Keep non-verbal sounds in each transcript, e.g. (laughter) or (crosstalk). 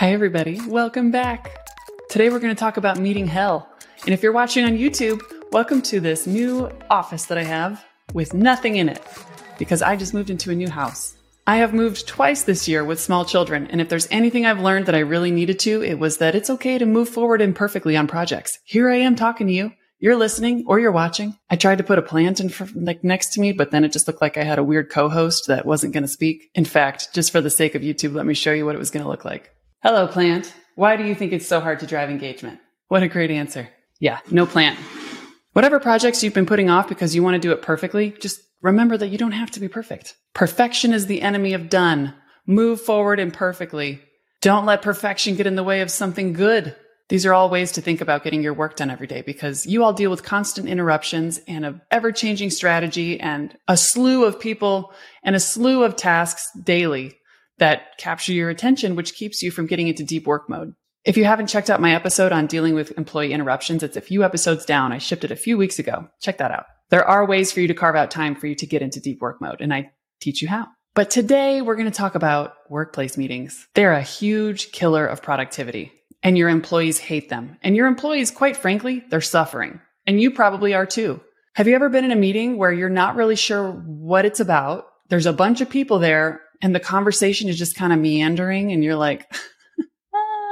Hi, everybody. Welcome back. Today, we're going to talk about meeting hell. And if you're watching on YouTube, welcome to this new office that I have with nothing in it because I just moved into a new house. I have moved twice this year with small children, and if there's anything I've learned that I really needed to, it was that it's okay to move forward imperfectly on projects. Here I am talking to you. You're listening or you're watching. I tried to put a plant in for, like next to me, but then it just looked like I had a weird co-host that wasn't going to speak. In fact, just for the sake of YouTube, let me show you what it was going to look like. Hello, plant. Why do you think it's so hard to drive engagement? What a great answer. Yeah, no plant. Whatever projects you've been putting off because you want to do it perfectly, just remember that you don't have to be perfect. Perfection is the enemy of done. Move forward imperfectly. Don't let perfection get in the way of something good. These are all ways to think about getting your work done every day because you all deal with constant interruptions and an ever changing strategy and a slew of people and a slew of tasks daily that capture your attention, which keeps you from getting into deep work mode. If you haven't checked out my episode on dealing with employee interruptions, it's a few episodes down. I shipped it a few weeks ago. Check that out. There are ways for you to carve out time for you to get into deep work mode, and I teach you how. But today we're going to talk about workplace meetings. They're a huge killer of productivity and your employees hate them. And your employees, quite frankly, they're suffering. And you probably are too. Have you ever been in a meeting where you're not really sure what it's about? There's a bunch of people there and the conversation is just kind of meandering and you're like, (laughs)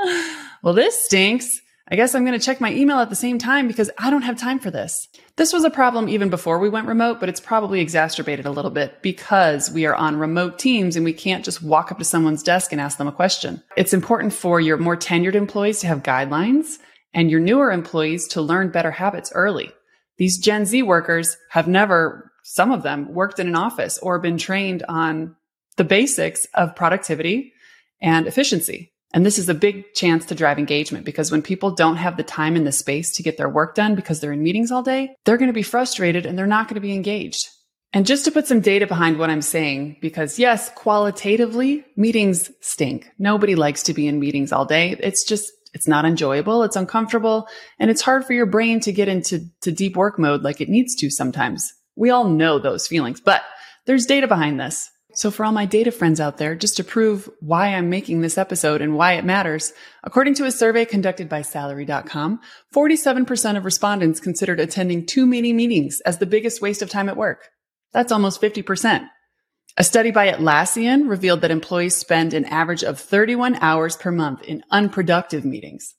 (sighs) well, this stinks. I guess I'm going to check my email at the same time because I don't have time for this. This was a problem even before we went remote, but it's probably exacerbated a little bit because we are on remote teams and we can't just walk up to someone's desk and ask them a question. It's important for your more tenured employees to have guidelines and your newer employees to learn better habits early. These Gen Z workers have never, some of them worked in an office or been trained on the basics of productivity and efficiency. And this is a big chance to drive engagement because when people don't have the time and the space to get their work done because they're in meetings all day, they're going to be frustrated and they're not going to be engaged. And just to put some data behind what I'm saying, because yes, qualitatively, meetings stink. Nobody likes to be in meetings all day. It's just, it's not enjoyable. It's uncomfortable and it's hard for your brain to get into to deep work mode like it needs to sometimes. We all know those feelings, but there's data behind this. So for all my data friends out there, just to prove why I'm making this episode and why it matters, according to a survey conducted by salary.com, 47% of respondents considered attending too many meetings as the biggest waste of time at work. That's almost 50%. A study by Atlassian revealed that employees spend an average of 31 hours per month in unproductive meetings.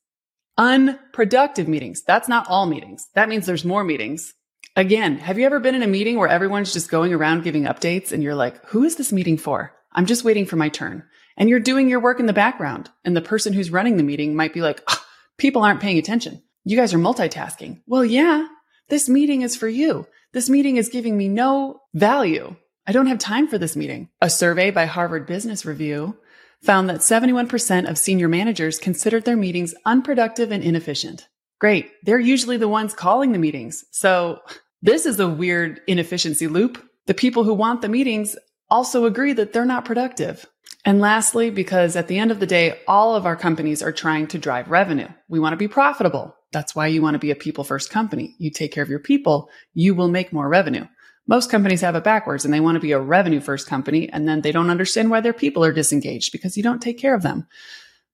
Unproductive meetings. That's not all meetings. That means there's more meetings. Again, have you ever been in a meeting where everyone's just going around giving updates and you're like, who is this meeting for? I'm just waiting for my turn. And you're doing your work in the background. And the person who's running the meeting might be like, oh, people aren't paying attention. You guys are multitasking. Well, yeah, this meeting is for you. This meeting is giving me no value. I don't have time for this meeting. A survey by Harvard Business Review found that 71% of senior managers considered their meetings unproductive and inefficient. Great. They're usually the ones calling the meetings. So this is a weird inefficiency loop. The people who want the meetings also agree that they're not productive. And lastly, because at the end of the day, all of our companies are trying to drive revenue. We want to be profitable. That's why you want to be a people first company. You take care of your people, you will make more revenue. Most companies have it backwards and they want to be a revenue first company and then they don't understand why their people are disengaged because you don't take care of them.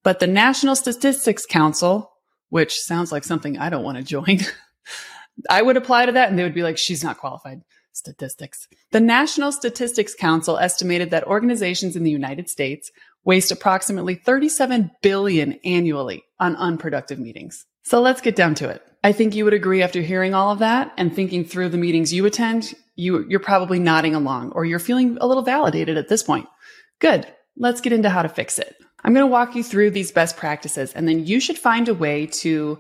But the National Statistics Council, which sounds like something I don't want to join, (laughs) I would apply to that and they would be like, she's not qualified. Statistics. The National Statistics Council estimated that organizations in the United States waste approximately 37 billion annually on unproductive meetings. So let's get down to it. I think you would agree after hearing all of that and thinking through the meetings you attend, you, you're probably nodding along or you're feeling a little validated at this point. Good. Let's get into how to fix it. I'm going to walk you through these best practices and then you should find a way to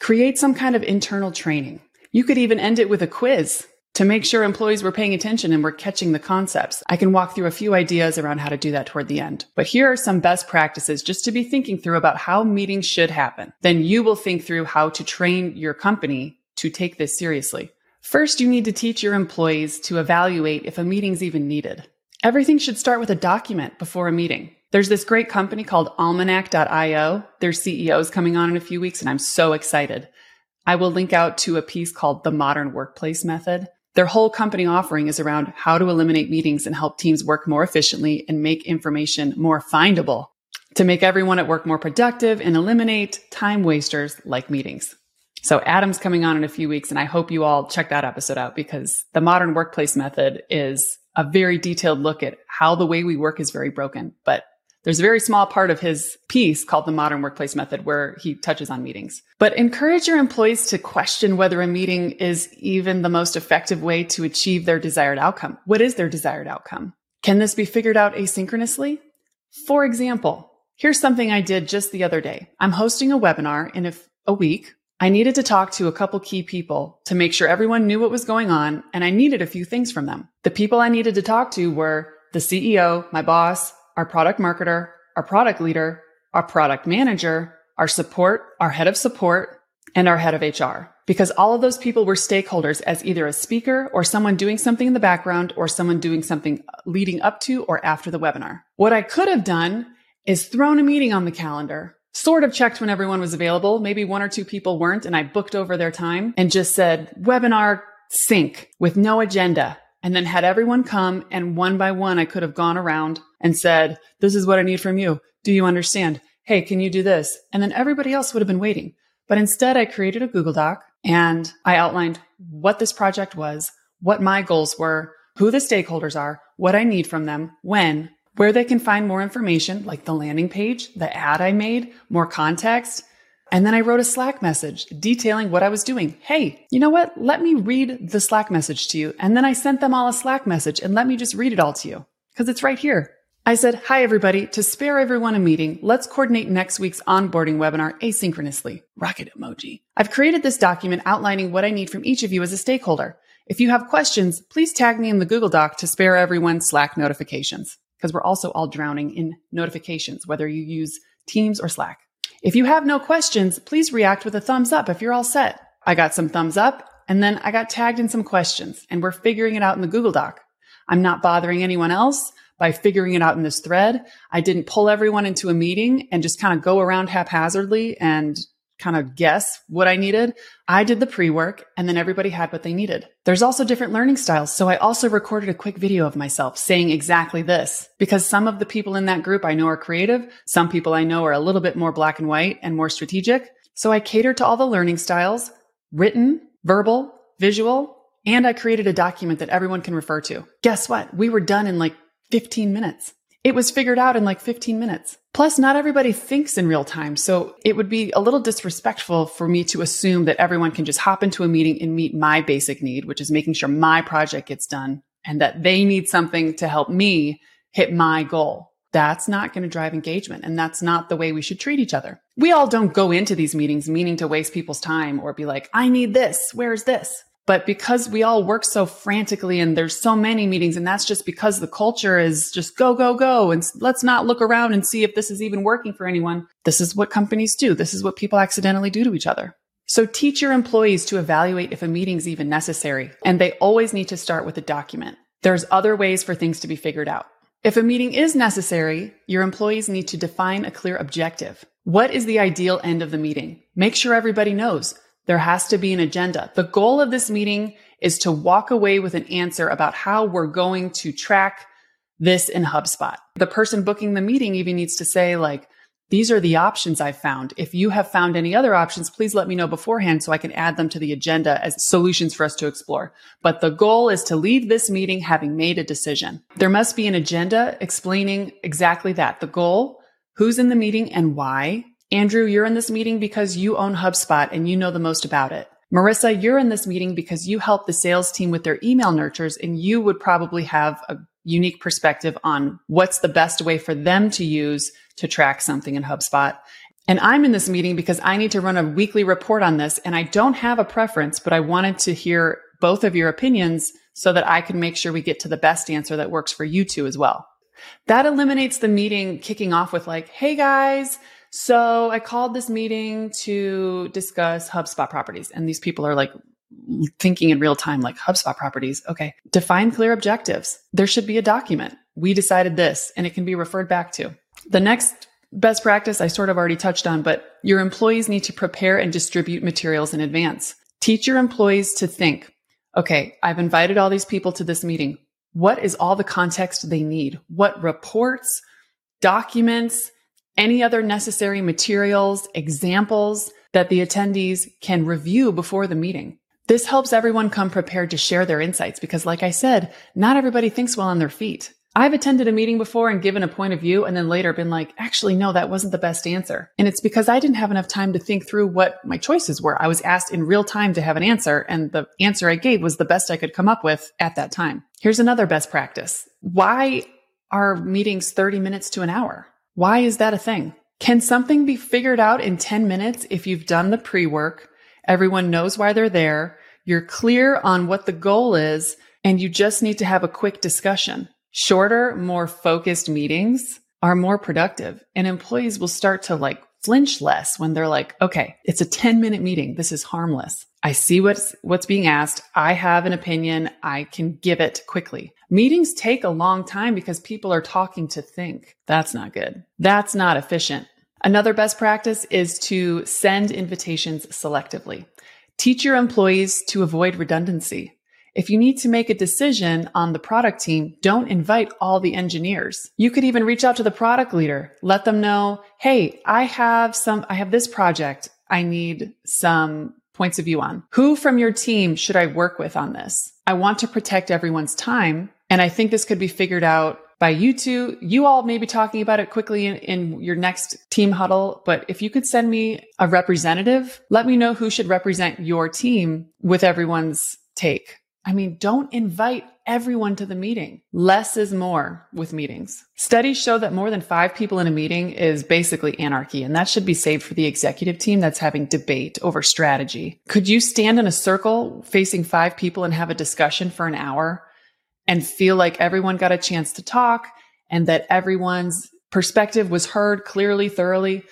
create some kind of internal training. You could even end it with a quiz to make sure employees were paying attention and were catching the concepts. I can walk through a few ideas around how to do that toward the end. But here are some best practices just to be thinking through about how meetings should happen. Then you will think through how to train your company to take this seriously. First, you need to teach your employees to evaluate if a meeting's even needed. Everything should start with a document before a meeting. There's this great company called almanac.io. Their CEO is coming on in a few weeks, and I'm so excited. I will link out to a piece called The Modern Workplace Method. Their whole company offering is around how to eliminate meetings and help teams work more efficiently and make information more findable. to make everyone at work more productive and eliminate time wasters like meetings. So Adam's coming on in a few weeks and I hope you all check that episode out because the modern workplace method is a very detailed look at how the way we work is very broken. But there's a very small part of his piece called the modern workplace method where he touches on meetings. But encourage your employees to question whether a meeting is even the most effective way to achieve their desired outcome. What is their desired outcome? Can this be figured out asynchronously? For example, here's something I did just the other day. I'm hosting a webinar in a, week I needed to talk to a couple key people to make sure everyone knew what was going on, and I needed a few things from them. The people I needed to talk to were the CEO, my boss, our product marketer, our product leader, our product manager, our support, our head of support, and our head of HR. Because all of those people were stakeholders as either a speaker or someone doing something in the background or someone doing something leading up to or after the webinar. What I could have done is thrown a meeting on the calendar sort of checked when everyone was available. Maybe one or two people weren't and I booked over their time and just said webinar sync with no agenda and then had everyone come and one by one I could have gone around and said, this is what I need from you. Do you understand? Hey, can you do this? And then everybody else would have been waiting. But instead I created a Google Doc and I outlined what this project was, what my goals were, who the stakeholders are, what I need from them, when, where they can find more information, like the landing page, the ad I made, more context. And then I wrote a Slack message detailing what I was doing. Hey, you know what? Let me read the Slack message to you. And then I sent them all a Slack message and let me just read it all to you because it's right here. I said, Hi, everybody. To spare everyone a meeting, let's coordinate next week's onboarding webinar asynchronously. Rocket emoji. I've created this document outlining what I need from each of you as a stakeholder. If you have questions, please tag me in the Google Doc to spare everyone Slack notifications because we're also all drowning in notifications, whether you use Teams or Slack. If you have no questions, please react with a thumbs up if you're all set. I got some thumbs up and then I got tagged in some questions and we're figuring it out in the Google Doc. I'm not bothering anyone else by figuring it out in this thread. I didn't pull everyone into a meeting and just kind of go around haphazardly and kind of guess what I needed. I did the pre work and then everybody had what they needed. There's also different learning styles. So I also recorded a quick video of myself saying exactly this because some of the people in that group I know are creative. Some people I know are a little bit more black and white and more strategic. So I catered to all the learning styles, written, verbal, visual, and I created a document that everyone can refer to. Guess what? We were done in like 15 minutes. It was figured out in like 15 minutes. Plus, not everybody thinks in real time. So it would be a little disrespectful for me to assume that everyone can just hop into a meeting and meet my basic need, which is making sure my project gets done and that they need something to help me hit my goal. That's not going to drive engagement. And that's not the way we should treat each other. We all don't go into these meetings meaning to waste people's time or be like, I need this. Where's this? But because we all work so frantically and there's so many meetings, and that's just because the culture is just go, go, go. And let's not look around and see if this is even working for anyone. This is what companies do. This is what people accidentally do to each other. So teach your employees to evaluate if a meeting is even necessary. And they always need to start with a document. There's other ways for things to be figured out. If a meeting is necessary, your employees need to define a clear objective. What is the ideal end of the meeting? Make sure everybody knows. There has to be an agenda. The goal of this meeting is to walk away with an answer about how we're going to track this in HubSpot. The person booking the meeting even needs to say like, these are the options I've found. If you have found any other options, please let me know beforehand so I can add them to the agenda as solutions for us to explore. But the goal is to leave this meeting having made a decision. There must be an agenda explaining exactly that. The goal, who's in the meeting and why, Andrew, you're in this meeting because you own HubSpot and you know the most about it. Marissa, you're in this meeting because you help the sales team with their email nurtures and you would probably have a unique perspective on what's the best way for them to use to track something in HubSpot. And I'm in this meeting because I need to run a weekly report on this and I don't have a preference, but I wanted to hear both of your opinions so that I can make sure we get to the best answer that works for you two as well. That eliminates the meeting kicking off with like, Hey guys, so I called this meeting to discuss HubSpot properties. And these people are like thinking in real time, like HubSpot properties. Okay. Define clear objectives. There should be a document. We decided this and it can be referred back to. The next best practice I sort of already touched on, but your employees need to prepare and distribute materials in advance. Teach your employees to think, okay, I've invited all these people to this meeting. What is all the context they need? What reports, documents, any other necessary materials, examples that the attendees can review before the meeting. This helps everyone come prepared to share their insights because, like I said, not everybody thinks well on their feet. I've attended a meeting before and given a point of view and then later been like, actually, no, that wasn't the best answer. And it's because I didn't have enough time to think through what my choices were. I was asked in real time to have an answer and the answer I gave was the best I could come up with at that time. Here's another best practice. Why are meetings 30 minutes to an hour? Why is that a thing? Can something be figured out in 10 minutes if you've done the pre work? Everyone knows why they're there. You're clear on what the goal is and you just need to have a quick discussion. Shorter, more focused meetings are more productive and employees will start to like flinch less when they're like, okay, it's a 10 minute meeting. This is harmless. I see what's, what's being asked. I have an opinion. I can give it quickly. Meetings take a long time because people are talking to think. That's not good. That's not efficient. Another best practice is to send invitations selectively. Teach your employees to avoid redundancy. If you need to make a decision on the product team, don't invite all the engineers. You could even reach out to the product leader. Let them know, Hey, I have some, I have this project. I need some points of view on. Who from your team should I work with on this? I want to protect everyone's time. And I think this could be figured out by you two. You all may be talking about it quickly in, in, your next team huddle, but if you could send me a representative, let me know who should represent your team with everyone's take. I mean, don't invite everyone to the meeting. Less is more with meetings. Studies show that more than five people in a meeting is basically anarchy, and that should be saved for the executive team that's having debate over strategy. Could you stand in a circle facing five people and have a discussion for an hour and feel like everyone got a chance to talk and that everyone's perspective was heard clearly, thoroughly?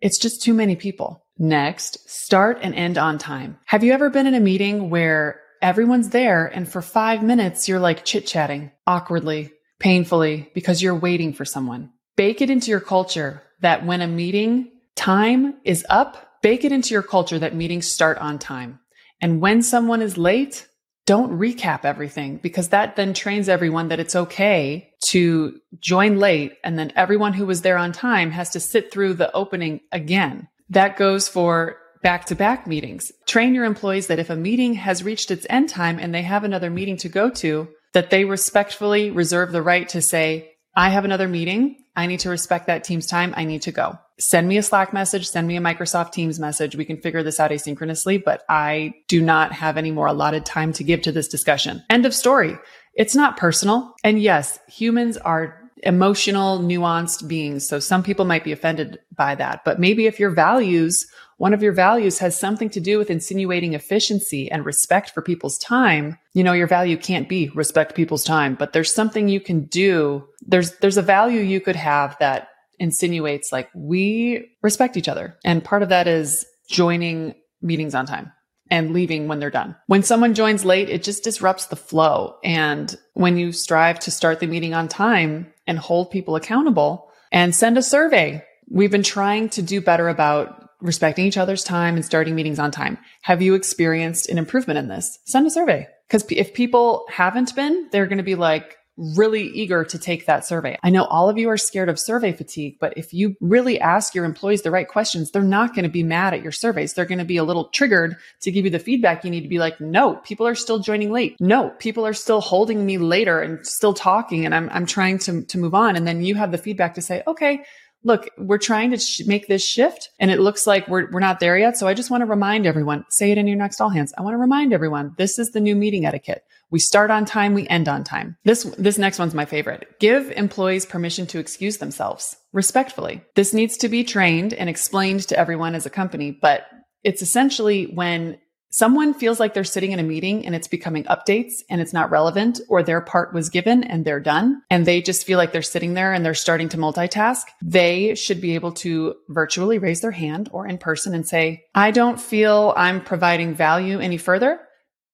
It's just too many people. Next, start and end on time. Have you ever been in a meeting where everyone's there. And for five minutes, you're like chit chatting awkwardly, painfully, because you're waiting for someone. Bake it into your culture that when a meeting time is up, bake it into your culture that meetings start on time. And when someone is late, don't recap everything because that then trains everyone that it's okay to join late. And then everyone who was there on time has to sit through the opening again. That goes for back to back meetings. Train your employees that if a meeting has reached its end time and they have another meeting to go to, that they respectfully reserve the right to say, I have another meeting. I need to respect that team's time. I need to go. Send me a Slack message, send me a Microsoft Teams message. We can figure this out asynchronously, but I do not have any more allotted time to give to this discussion. End of story. It's not personal. And yes, humans are emotional, nuanced beings. So some people might be offended by that, but maybe if your values one of your values has something to do with insinuating efficiency and respect for people's time, you know, your value can't be respect people's time, but there's something you can do. There's, there's a value you could have that insinuates like we respect each other. And part of that is joining meetings on time and leaving when they're done. When someone joins late, it just disrupts the flow. And when you strive to start the meeting on time and hold people accountable and send a survey, we've been trying to do better about respecting each other's time and starting meetings on time. Have you experienced an improvement in this? Send a survey. Because if people haven't been, they're going to be like really eager to take that survey. I know all of you are scared of survey fatigue, but if you really ask your employees the right questions, they're not going to be mad at your surveys. They're going to be a little triggered to give you the feedback you need to be like, no, people are still joining late. No, people are still holding me later and still talking and I'm, I'm trying to, to move on. And then you have the feedback to say, okay, look, we're trying to sh- make this shift and it looks like we're, we're not there yet. So I just want to remind everyone, say it in your next all hands. I want to remind everyone, this is the new meeting etiquette. We start on time, we end on time. This, this next one's my favorite. Give employees permission to excuse themselves respectfully. This needs to be trained and explained to everyone as a company, but it's essentially when someone feels like they're sitting in a meeting and it's becoming updates and it's not relevant or their part was given and they're done and they just feel like they're sitting there and they're starting to multitask, they should be able to virtually raise their hand or in person and say, I don't feel I'm providing value any further.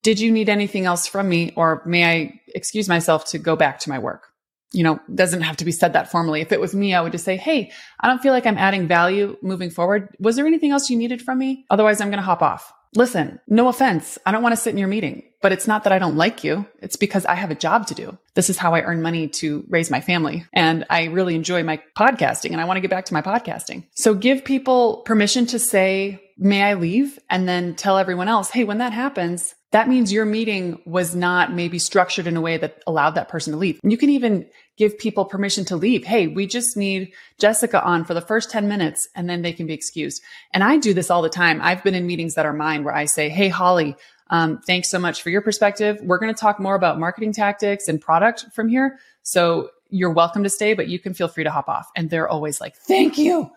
Did you need anything else from me or may I excuse myself to go back to my work? you know, doesn't have to be said that formally. If it was me, I would just say, Hey, I don't feel like I'm adding value moving forward. Was there anything else you needed from me? Otherwise, I'm going to hop off. Listen, no offense. I don't want to sit in your meeting, but it's not that I don't like you. It's because I have a job to do. This is how I earn money to raise my family. And I really enjoy my podcasting and I want to get back to my podcasting. So give people permission to say, may I leave? And then tell everyone else, hey, when that happens, that means your meeting was not maybe structured in a way that allowed that person to leave. You can even give people permission to leave. Hey, we just need Jessica on for the first 10 minutes and then they can be excused. And I do this all the time. I've been in meetings that are mine where I say, Hey, Holly, um, thanks so much for your perspective. We're going to talk more about marketing tactics and product from here. So you're welcome to stay, but you can feel free to hop off. And they're always like, thank you.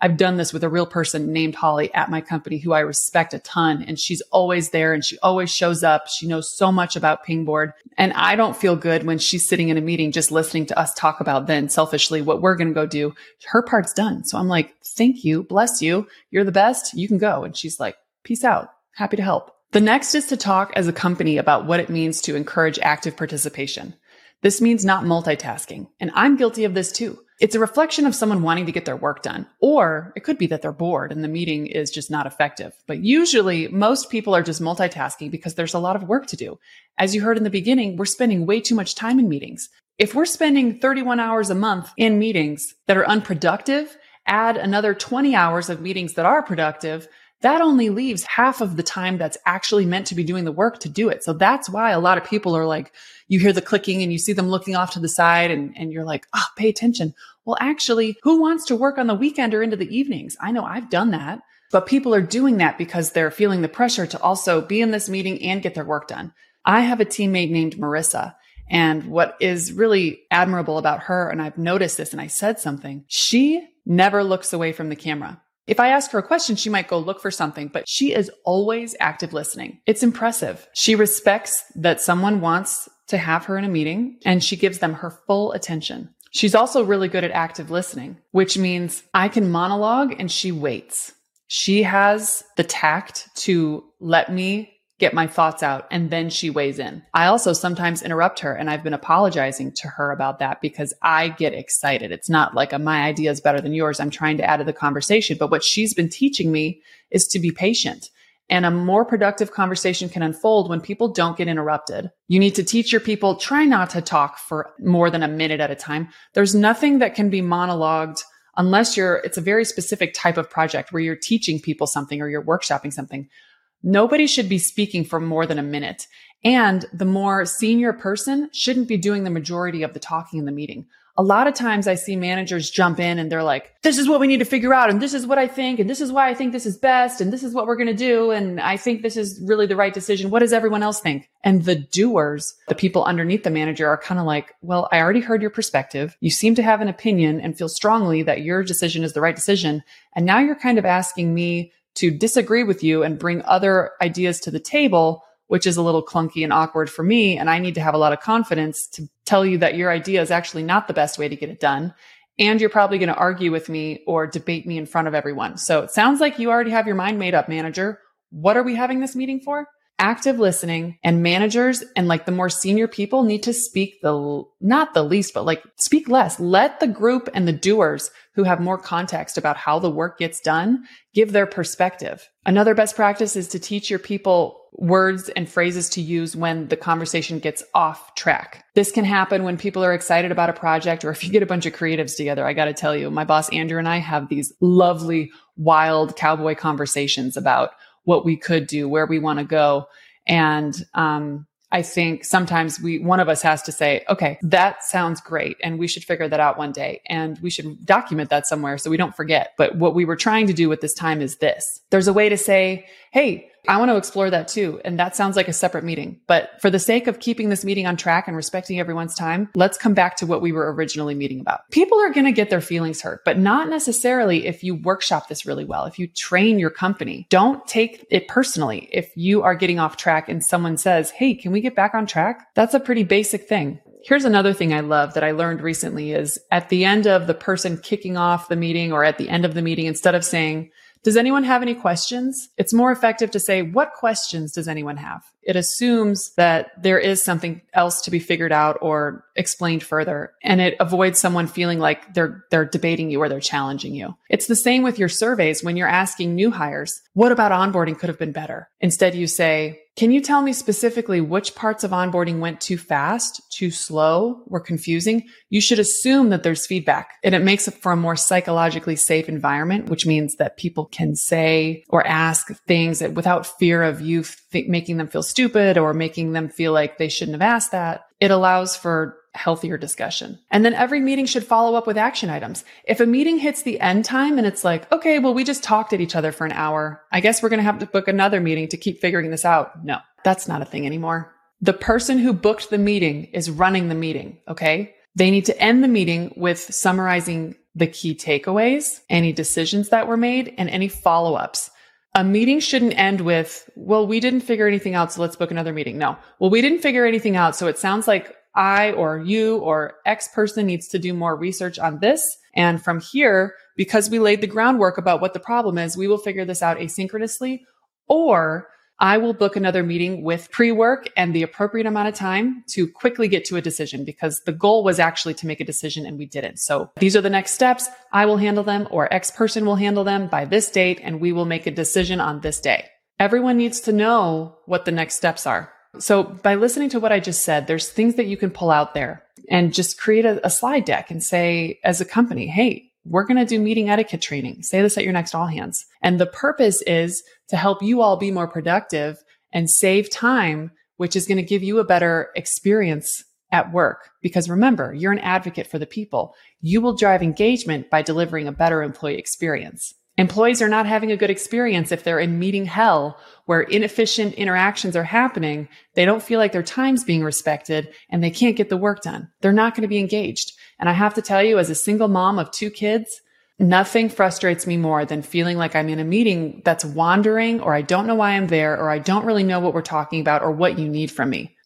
I've done this with a real person named Holly at my company who I respect a ton. And she's always there and she always shows up. She knows so much about Pingboard. And I don't feel good when she's sitting in a meeting just listening to us talk about then selfishly what we're going to go do. Her part's done. So I'm like, thank you. Bless you. You're the best. You can go. And she's like, peace out. Happy to help. The next is to talk as a company about what it means to encourage active participation. This means not multitasking. And I'm guilty of this too. It's a reflection of someone wanting to get their work done, or it could be that they're bored and the meeting is just not effective. But usually most people are just multitasking because there's a lot of work to do. As you heard in the beginning, we're spending way too much time in meetings. If we're spending 31 hours a month in meetings that are unproductive, add another 20 hours of meetings that are productive, that only leaves half of the time that's actually meant to be doing the work to do it. So that's why a lot of people are like, you hear the clicking and you see them looking off to the side and, and you're like, oh, pay attention. Well, actually, who wants to work on the weekend or into the evenings? I know I've done that, but people are doing that because they're feeling the pressure to also be in this meeting and get their work done. I have a teammate named Marissa. And what is really admirable about her, and I've noticed this and I said something, she never looks away from the camera. If I ask her a question, she might go look for something, but she is always active listening. It's impressive. She respects that someone wants to have her in a meeting and she gives them her full attention. She's also really good at active listening, which means I can monologue and she waits. She has the tact to let me get my thoughts out and then she weighs in. I also sometimes interrupt her and I've been apologizing to her about that because I get excited. It's not like a, my idea is better than yours. I'm trying to add to the conversation. But what she's been teaching me is to be patient. And a more productive conversation can unfold when people don't get interrupted. You need to teach your people, try not to talk for more than a minute at a time. There's nothing that can be monologued unless you're, it's a very specific type of project where you're teaching people something or you're workshopping something. Nobody should be speaking for more than a minute. And the more senior person shouldn't be doing the majority of the talking in the meeting. A lot of times I see managers jump in and they're like, this is what we need to figure out. And this is what I think. And this is why I think this is best. And this is what we're going to do. And I think this is really the right decision. What does everyone else think? And the doers, the people underneath the manager are kind of like, well, I already heard your perspective. You seem to have an opinion and feel strongly that your decision is the right decision. And now you're kind of asking me to disagree with you and bring other ideas to the table, which is a little clunky and awkward for me. And I need to have a lot of confidence to tell you that your idea is actually not the best way to get it done. And you're probably going to argue with me or debate me in front of everyone. So it sounds like you already have your mind made up, manager. What are we having this meeting for? Active listening and managers and like the more senior people need to speak the not the least but like speak less. Let the group and the doers who have more context about how the work gets done give their perspective. Another best practice is to teach your people words and phrases to use when the conversation gets off track. This can happen when people are excited about a project or if you get a bunch of creatives together. I got to tell you my boss andrew and i have these lovely wild cowboy conversations about what we could do, where we want to go. And um, I think sometimes we, one of us has to say, okay, that sounds great. And we should figure that out one day. And we should document that somewhere so we don't forget. But what we were trying to do with this time is this. There's a way to say, Hey, I want to explore that too. And that sounds like a separate meeting. But for the sake of keeping this meeting on track and respecting everyone's time, let's come back to what we were originally meeting about. People are going to get their feelings hurt, but not necessarily if you workshop this really well. If you train your company, don't take it personally. If you are getting off track and someone says, Hey, can we get back on track? That's a pretty basic thing. Here's another thing I love that I learned recently is at the end of the person kicking off the meeting or at the end of the meeting, instead of saying, Does anyone have any questions? It's more effective to say, what questions does anyone have? It assumes that there is something else to be figured out or explained further. And it avoids someone feeling like they're, they're debating you or they're challenging you. It's the same with your surveys when you're asking new hires, what about onboarding could have been better? Instead, you say, can you tell me specifically which parts of onboarding went too fast, too slow, were confusing? You should assume that there's feedback and it makes it for a more psychologically safe environment, which means that people can say or ask things without fear of you th- making them feel stupid or making them feel like they shouldn't have asked that. It allows for healthier discussion. And then every meeting should follow up with action items. If a meeting hits the end time and it's like, okay, well, we just talked at each other for an hour. I guess we're going to have to book another meeting to keep figuring this out. No, that's not a thing anymore. The person who booked the meeting is running the meeting. Okay. They need to end the meeting with summarizing the key takeaways, any decisions that were made and any follow ups. A meeting shouldn't end with, well, we didn't figure anything out. So let's book another meeting. No. Well, we didn't figure anything out. So it sounds like I or you or X person needs to do more research on this. And from here, because we laid the groundwork about what the problem is, we will figure this out asynchronously or I will book another meeting with pre work and the appropriate amount of time to quickly get to a decision because the goal was actually to make a decision and we didn't. So these are the next steps. I will handle them or X person will handle them by this date and we will make a decision on this day. Everyone needs to know what the next steps are. So by listening to what I just said, there's things that you can pull out there and just create a, a slide deck and say, as a company, Hey, we're going to do meeting etiquette training. Say this at your next all hands. And the purpose is to help you all be more productive and save time, which is going to give you a better experience at work. Because remember, you're an advocate for the people. You will drive engagement by delivering a better employee experience. Employees are not having a good experience if they're in meeting hell where inefficient interactions are happening. They don't feel like their time's being respected and they can't get the work done. They're not going to be engaged. And I have to tell you, as a single mom of two kids, nothing frustrates me more than feeling like I'm in a meeting that's wandering or I don't know why I'm there or I don't really know what we're talking about or what you need from me.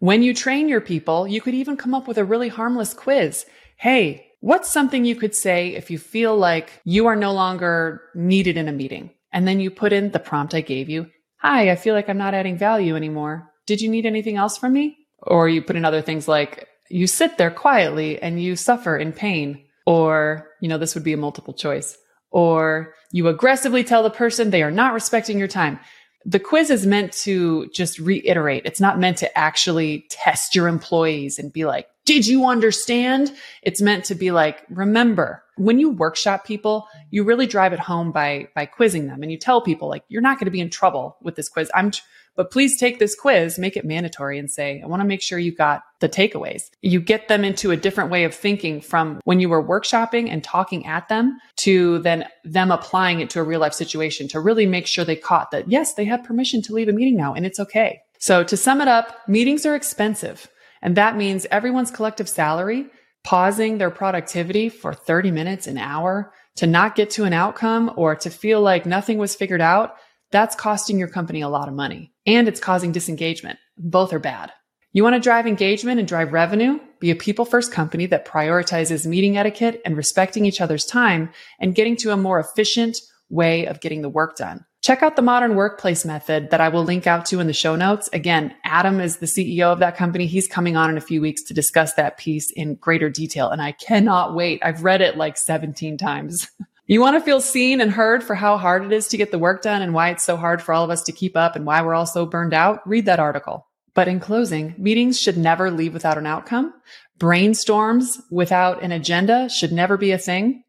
When you train your people, you could even come up with a really harmless quiz. Hey, What's something you could say if you feel like you are no longer needed in a meeting? And then you put in the prompt I gave you. Hi, I feel like I'm not adding value anymore. Did you need anything else from me? Or you put in other things like you sit there quietly and you suffer in pain. Or, you know, this would be a multiple choice. Or you aggressively tell the person they are not respecting your time. The quiz is meant to just reiterate. It's not meant to actually test your employees and be like, did you understand? It's meant to be like, remember, when you workshop people, you really drive it home by, by quizzing them and you tell people like, you're not going to be in trouble with this quiz. I'm, but please take this quiz, make it mandatory and say, I want to make sure you got the takeaways. You get them into a different way of thinking from when you were workshopping and talking at them to then them applying it to a real life situation to really make sure they caught that, yes, they have permission to leave a meeting now and it's okay. So to sum it up, meetings are expensive. And that means everyone's collective salary, pausing their productivity for 30 minutes, an hour to not get to an outcome or to feel like nothing was figured out. That's costing your company a lot of money and it's causing disengagement. Both are bad. You want to drive engagement and drive revenue? Be a people first company that prioritizes meeting etiquette and respecting each other's time and getting to a more efficient way of getting the work done. Check out the modern workplace method that I will link out to in the show notes. Again, Adam is the CEO of that company. He's coming on in a few weeks to discuss that piece in greater detail. And I cannot wait. I've read it like 17 times. (laughs) you want to feel seen and heard for how hard it is to get the work done and why it's so hard for all of us to keep up and why we're all so burned out? Read that article. But in closing, meetings should never leave without an outcome. Brainstorms without an agenda should never be a thing.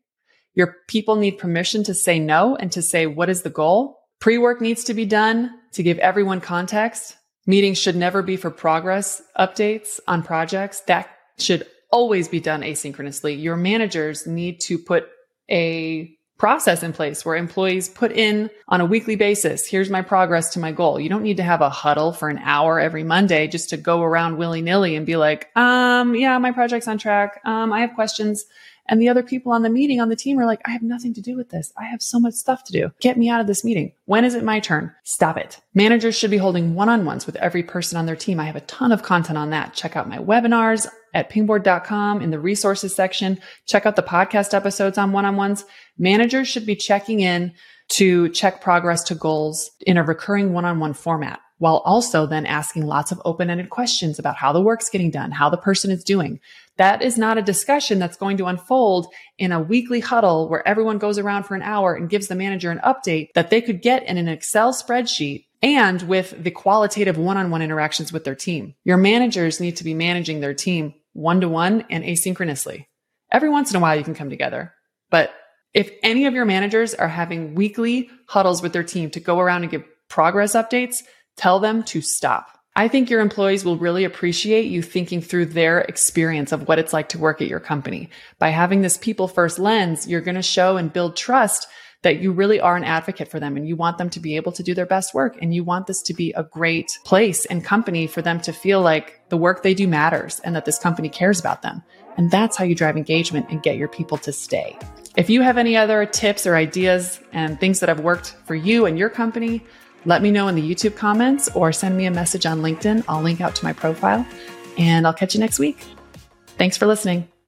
Your people need permission to say no and to say, what is the goal? Pre work needs to be done to give everyone context. Meetings should never be for progress updates on projects. That should always be done asynchronously. Your managers need to put a process in place where employees put in on a weekly basis. Here's my progress to my goal. You don't need to have a huddle for an hour every Monday just to go around willy nilly and be like, um, yeah, my project's on track. Um, I have questions. And the other people on the meeting on the team are like, I have nothing to do with this. I have so much stuff to do. Get me out of this meeting. When is it my turn? Stop it. Managers should be holding one-on-ones with every person on their team. I have a ton of content on that. Check out my webinars at pingboard.com in the resources section. Check out the podcast episodes on one-on-ones. Managers should be checking in to check progress to goals in a recurring one on one format while also then asking lots of open ended questions about how the work's getting done, how the person is doing. That is not a discussion that's going to unfold in a weekly huddle where everyone goes around for an hour and gives the manager an update that they could get in an Excel spreadsheet and with the qualitative one on one interactions with their team. Your managers need to be managing their team one to one and asynchronously. Every once in a while, you can come together. But if any of your managers are having weekly huddles with their team to go around and give progress updates, tell them to stop. I think your employees will really appreciate you thinking through their experience of what it's like to work at your company. By having this people first lens, you're going to show and build trust that you really are an advocate for them and you want them to be able to do their best work. And you want this to be a great place and company for them to feel like the work they do matters and that this company cares about them. And that's how you drive engagement and get your people to stay. If you have any other tips or ideas and things that have worked for you and your company, let me know in the YouTube comments or send me a message on LinkedIn. I'll link out to my profile and I'll catch you next week. Thanks for listening.